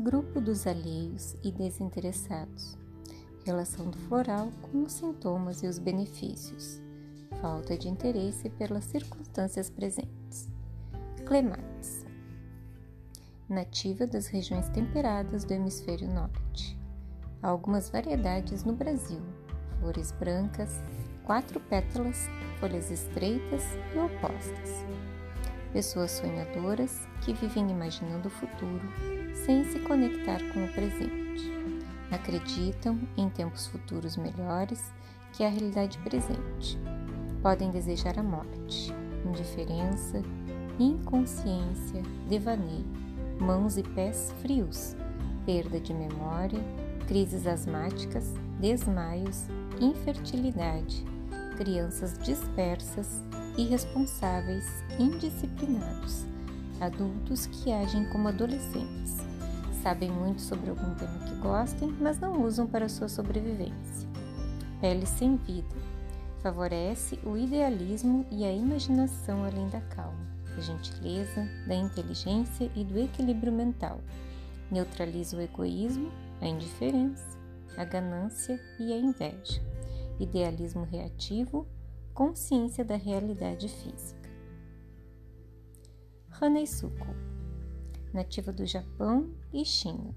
Grupo dos alheios e desinteressados. Relação do floral com os sintomas e os benefícios. Falta de interesse pelas circunstâncias presentes. Clematis. Nativa das regiões temperadas do hemisfério norte. Há algumas variedades no Brasil. Flores brancas, quatro pétalas, folhas estreitas e opostas. Pessoas sonhadoras que vivem imaginando o futuro sem se conectar com o presente. Acreditam em tempos futuros melhores que a realidade presente. Podem desejar a morte, indiferença, inconsciência, devaneio, mãos e pés frios, perda de memória, crises asmáticas, desmaios, infertilidade, crianças dispersas, irresponsáveis, indisciplinados, adultos que agem como adolescentes sabem muito sobre algum tema que gostem, mas não usam para sua sobrevivência. Pele sem vida favorece o idealismo e a imaginação além da calma, da gentileza, da inteligência e do equilíbrio mental. Neutraliza o egoísmo, a indiferença, a ganância e a inveja. Idealismo reativo, consciência da realidade física. Haneisuko nativa do Japão e China.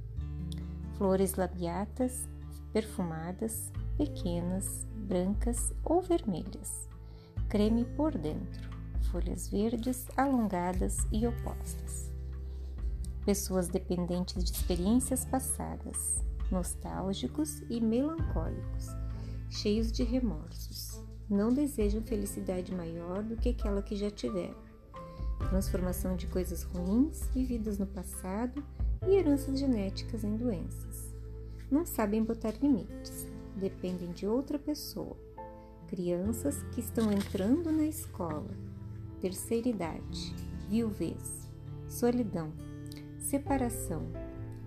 Flores labiatas, perfumadas, pequenas, brancas ou vermelhas. Creme por dentro. Folhas verdes, alongadas e opostas. Pessoas dependentes de experiências passadas, nostálgicos e melancólicos, cheios de remorsos. Não desejam felicidade maior do que aquela que já tiveram transformação de coisas ruins vividas no passado e heranças genéticas em doenças. Não sabem botar limites, dependem de outra pessoa. Crianças que estão entrando na escola, terceira idade, viuvez, solidão, separação,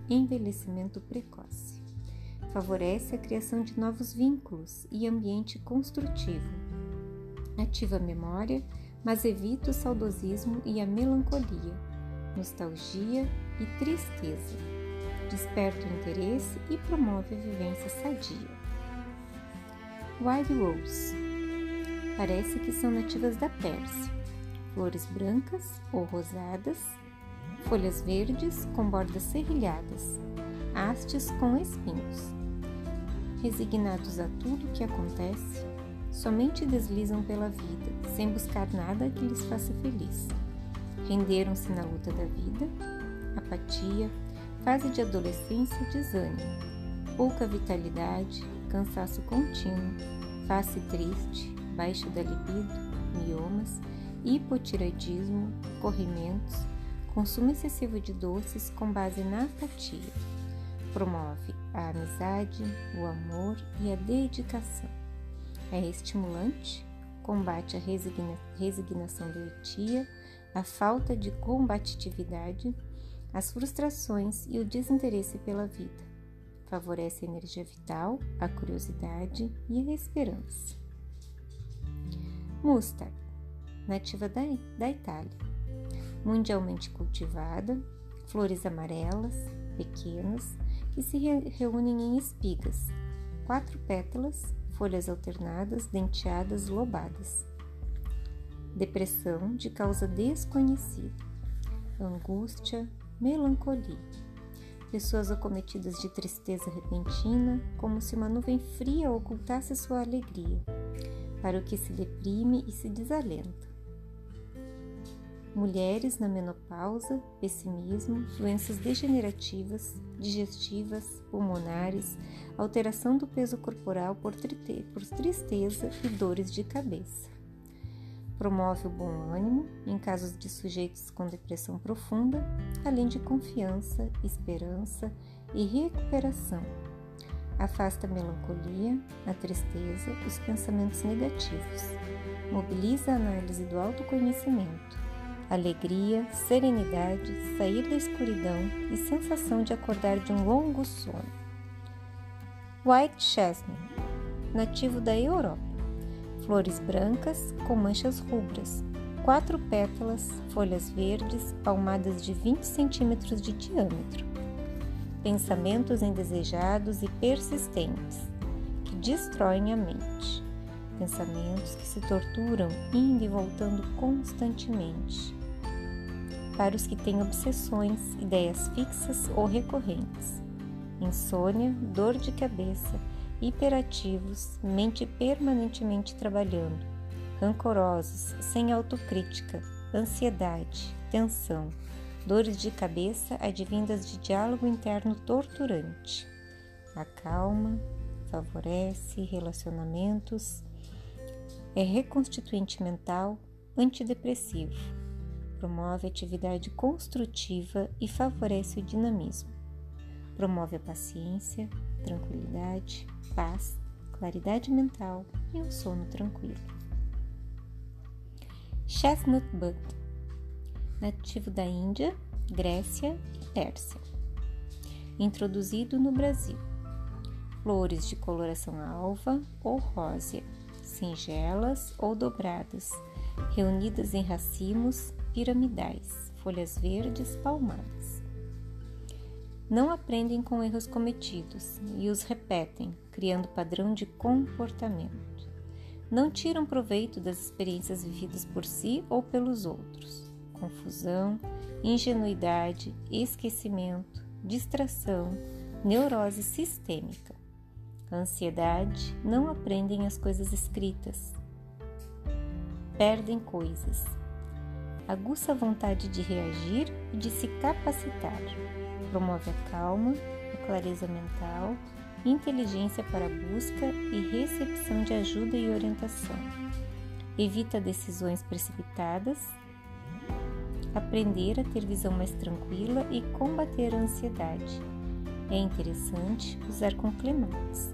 envelhecimento precoce. Favorece a criação de novos vínculos e ambiente construtivo. Ativa a memória mas evita o saudosismo e a melancolia, nostalgia e tristeza. Desperta o interesse e promove a vivência sadia. Wild Rose Parece que são nativas da Pérsia. Flores brancas ou rosadas, folhas verdes com bordas serrilhadas, hastes com espinhos. Resignados a tudo o que acontece, somente deslizam pela vida, sem buscar nada que lhes faça feliz. Renderam-se na luta da vida, apatia, fase de adolescência desânimo, pouca vitalidade, cansaço contínuo, face triste, baixa da libido, miomas, hipotireoidismo, corrimentos, consumo excessivo de doces com base na apatia. Promove a amizade, o amor e a dedicação é estimulante, combate a resigna resignação doentia, a falta de combatividade, as frustrações e o desinteresse pela vida. Favorece a energia vital, a curiosidade e a esperança. Mustard, nativa da, da Itália. Mundialmente cultivada, flores amarelas, pequenas, que se reúnem em espigas, quatro pétalas folhas alternadas, denteadas, lobadas. Depressão de causa desconhecida. Angústia, melancolia. Pessoas acometidas de tristeza repentina, como se uma nuvem fria ocultasse sua alegria, para o que se deprime e se desalenta mulheres na menopausa, pessimismo, doenças degenerativas, digestivas, pulmonares, alteração do peso corporal por, tristeza e dores de cabeça. Promove o bom ânimo em casos de sujeitos com depressão profunda, além de confiança, esperança e recuperação. Afasta a melancolia, a tristeza, os pensamentos negativos. Mobiliza a análise do autoconhecimento alegria, serenidade, sair da escuridão e sensação de acordar de um longo sono. White Chestnut, nativo da Europa. Flores brancas com manchas rubras, quatro pétalas, folhas verdes, palmadas de 20 centímetros de diâmetro. pensamentos indesejados e persistentes que destroem a mente, pensamentos que se torturam indo e voltando constantemente. Para os que têm obsessões, ideias fixas ou recorrentes, insônia, dor de cabeça, hiperativos, mente permanentemente trabalhando, rancorosos, sem autocrítica, ansiedade, tensão, dores de cabeça advindas de diálogo interno torturante. Acalma, favorece relacionamentos, é reconstituinte mental, antidepressivo, promove atividade construtiva e favorece o dinamismo. Promove a paciência, tranquilidade, paz, claridade mental e um sono tranquilo. Chestnut Bud, nativo da Índia, Grécia e Pérsia. Introduzido no Brasil. Flores de coloração alva ou rósea, singelas ou dobradas, reunidas em racimos piramidais, folhas verdes palmadas. Não aprendem com erros cometidos e os repetem, criando padrão de comportamento não tiram proveito das experiências vividas por si ou pelos outros. Confusão, ingenuidade, esquecimento, distração, neurose sistêmica. Ansiedade, não aprendem as coisas escritas. Perdem coisas. Aguça a vontade de reagir e de se capacitar. Promove a calma, a clareza mental, inteligência para busca e recepção de ajuda e orientação. Evita decisões precipitadas, aprender a ter visão mais tranquila e combater a ansiedade. É interessante usar com clematis.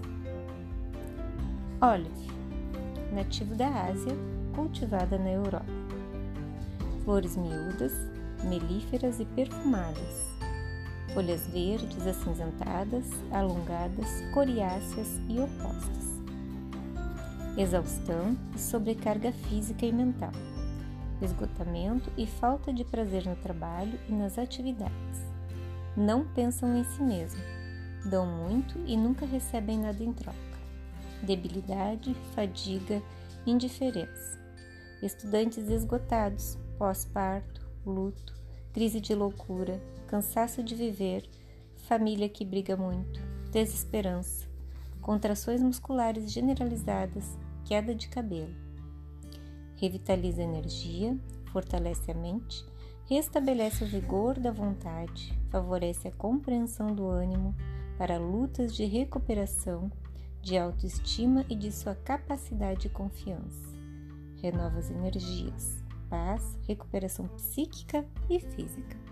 Olive, nativo da Ásia, cultivada na Europa. Flores miúdas, melíferas e perfumadas folhas verdes acinzentadas, alongadas, coriáceas e opostas. Exaustão e sobrecarga física e mental. Esgotamento e falta de prazer no trabalho e nas atividades. Não pensam em si mesmo. Dão muito e nunca recebem nada em troca. Debilidade, fadiga, indiferença. Estudantes esgotados, pós-parto, luto, crise de loucura, cansaço de viver, família que briga muito, desesperança, contrações musculares generalizadas, queda de cabelo. Revitaliza a energia, fortalece a mente, restabelece o vigor da vontade, favorece a compreensão do ânimo para lutas de recuperação, de autoestima e de sua capacidade e confiança. Renova as energias, paz, recuperação psíquica e física.